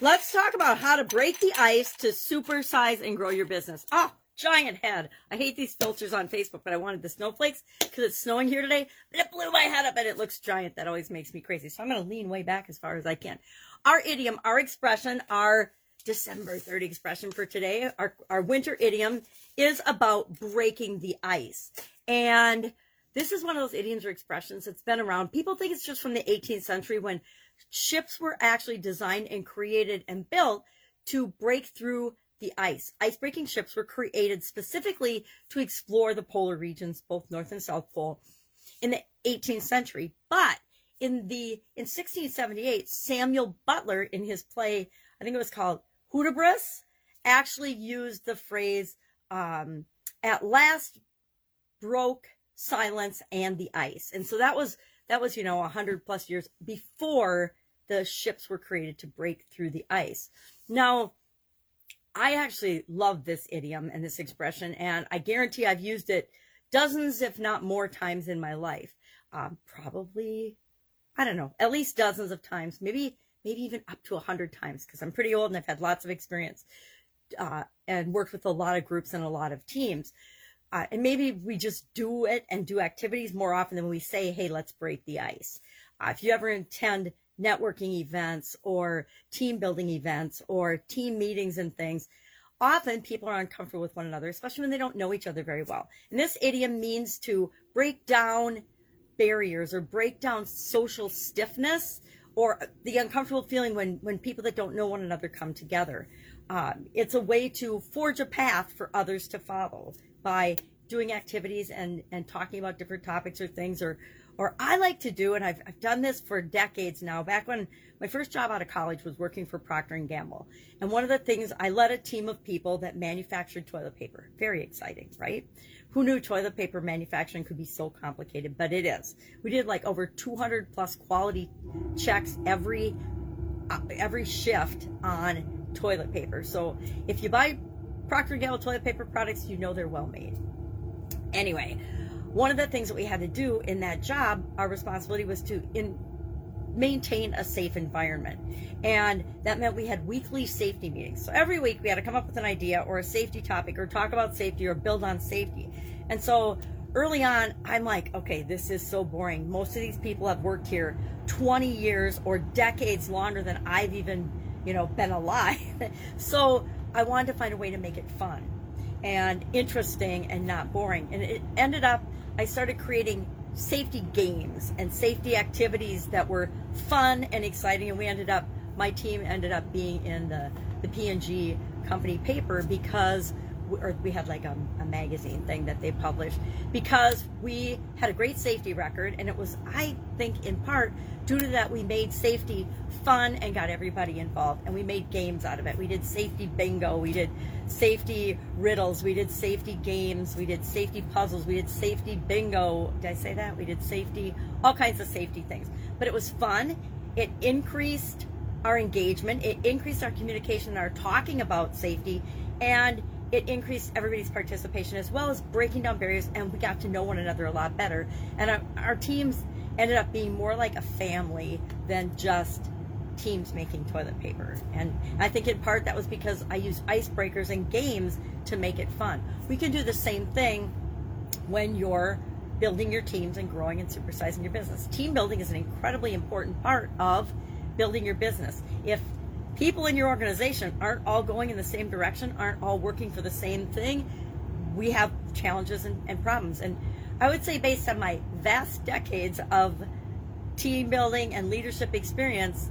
Let's talk about how to break the ice to supersize and grow your business. Oh, giant head. I hate these filters on Facebook, but I wanted the snowflakes because it's snowing here today. But it blew my head up and it looks giant. That always makes me crazy. So I'm going to lean way back as far as I can. Our idiom, our expression, our December 30 expression for today, our, our winter idiom is about breaking the ice. And this is one of those idioms or expressions that's been around. People think it's just from the 18th century when ships were actually designed and created and built to break through the ice. Ice-breaking ships were created specifically to explore the polar regions, both North and South Pole, in the 18th century. But in the in 1678, Samuel Butler, in his play, I think it was called Hudibras, actually used the phrase um, "at last broke silence and the ice," and so that was that was you know a hundred plus years before the ships were created to break through the ice. Now, I actually love this idiom and this expression, and I guarantee I've used it dozens, if not more, times in my life. Um, probably, I don't know, at least dozens of times, maybe maybe even up to a hundred times, because I'm pretty old and I've had lots of experience uh, and worked with a lot of groups and a lot of teams. Uh, and maybe we just do it and do activities more often than we say, hey, let's break the ice. Uh, if you ever attend networking events or team building events or team meetings and things, often people are uncomfortable with one another, especially when they don't know each other very well. And this idiom means to break down barriers or break down social stiffness or the uncomfortable feeling when, when people that don't know one another come together. Um, it's a way to forge a path for others to follow by doing activities and, and talking about different topics or things or or I like to do, and I've, I've done this for decades now. Back when my first job out of college was working for Procter and Gamble, and one of the things I led a team of people that manufactured toilet paper. Very exciting, right? Who knew toilet paper manufacturing could be so complicated? But it is. We did like over 200 plus quality checks every uh, every shift on toilet paper. So if you buy Procter & Gamble toilet paper products, you know they're well made. Anyway, one of the things that we had to do in that job, our responsibility was to in, maintain a safe environment. And that meant we had weekly safety meetings. So every week we had to come up with an idea or a safety topic or talk about safety or build on safety. And so early on, I'm like, okay, this is so boring. Most of these people have worked here 20 years or decades longer than I've even, you know, been alive. so I wanted to find a way to make it fun and interesting and not boring. And it ended up I started creating safety games and safety activities that were fun and exciting. And we ended up, my team ended up being in the, the P&G company paper because or we had like a, a, magazine thing that they published because we had a great safety record and it was i think in part due to that we made safety fun and got everybody involved and we made games out of it. We did safety bingo we did safety riddles we did safety games we did safety puzzles we did safety bingo. Did i say that? We did safety all kinds of safety things. But it was fun. It increased our engagement. It increased our communication and our talking about safety. And it increased everybody's participation as well as breaking down barriers and we got to know one another a lot better. And our, our teams ended up being more like a family than just teams making toilet paper. And i think in part that was because i used icebreakers and games to make it fun. We can do the same thing when you're building your teams and growing and supersizing your business. Team building is an incredibly important part of building your business. If people in your organization aren't all going in the same direction, aren't all working for the same thing, we have challenges and, and problems. And I would say, based on my vast decades of team building and leadership experience,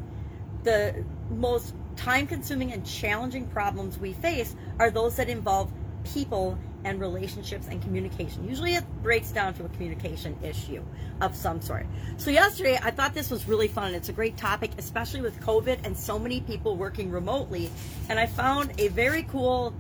the most time consuming and challenging problems we face are those that involve people and relationships and communication. Usually it breaks down to a communication issue of some sort. So yesterday I thought this was really fun. It's a great topic, especially with COVID and so many people working remotely. And I found a very cool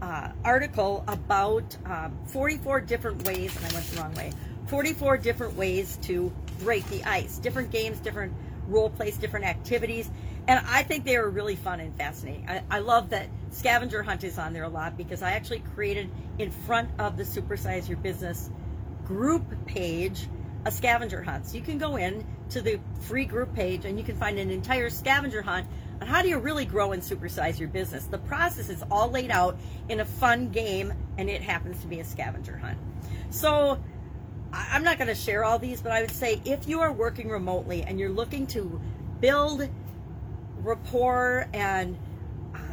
uh, article about um, 44 different ways, and I went the wrong way, 44 different ways to break the ice. Different games, different role plays, different activities. And I think they were really fun and fascinating. I, I love that scavenger hunt is on there a lot because I actually created in front of the Supersize Your Business group page a scavenger hunt. So you can go in to the free group page and you can find an entire scavenger hunt on how do you really grow and supersize your business. The process is all laid out in a fun game, and it happens to be a scavenger hunt. So I'm not going to share all these, but I would say if you are working remotely and you're looking to build rapport and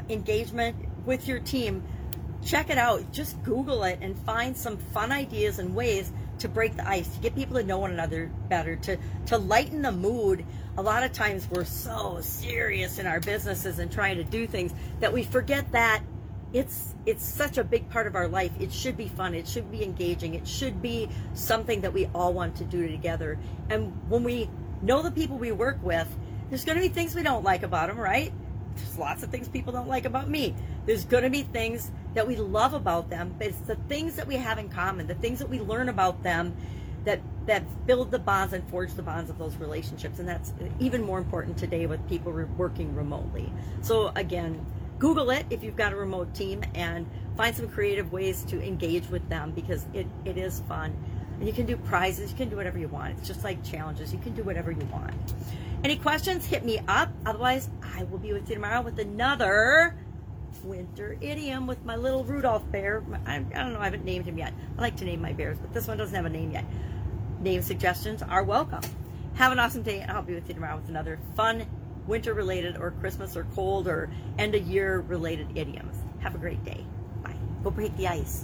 engagement with your team, check it out. Just Google it and find some fun ideas and ways to break the ice, to get people to know one another better, to, to lighten the mood. A lot of times we're so serious in our businesses and trying to do things that we forget that it's it's such a big part of our life. It should be fun. It should be engaging. It should be something that we all want to do together. And when we know the people we work with, there's going to be things we don't like about them, right? There's lots of things people don't like about me. There's going to be things that we love about them, but it's the things that we have in common, the things that we learn about them that that build the bonds and forge the bonds of those relationships and that's even more important today with people working remotely. So again, Google it if you've got a remote team and find some creative ways to engage with them because it, it is fun. You can do prizes, you can do whatever you want. It's just like challenges. You can do whatever you want. Any questions, hit me up. Otherwise, I will be with you tomorrow with another winter idiom with my little Rudolph bear. I, I don't know, I haven't named him yet. I like to name my bears, but this one doesn't have a name yet. Name suggestions are welcome. Have an awesome day, and I'll be with you tomorrow with another fun winter related or Christmas or cold or end of year related idioms. Have a great day. Bye. Go break the ice.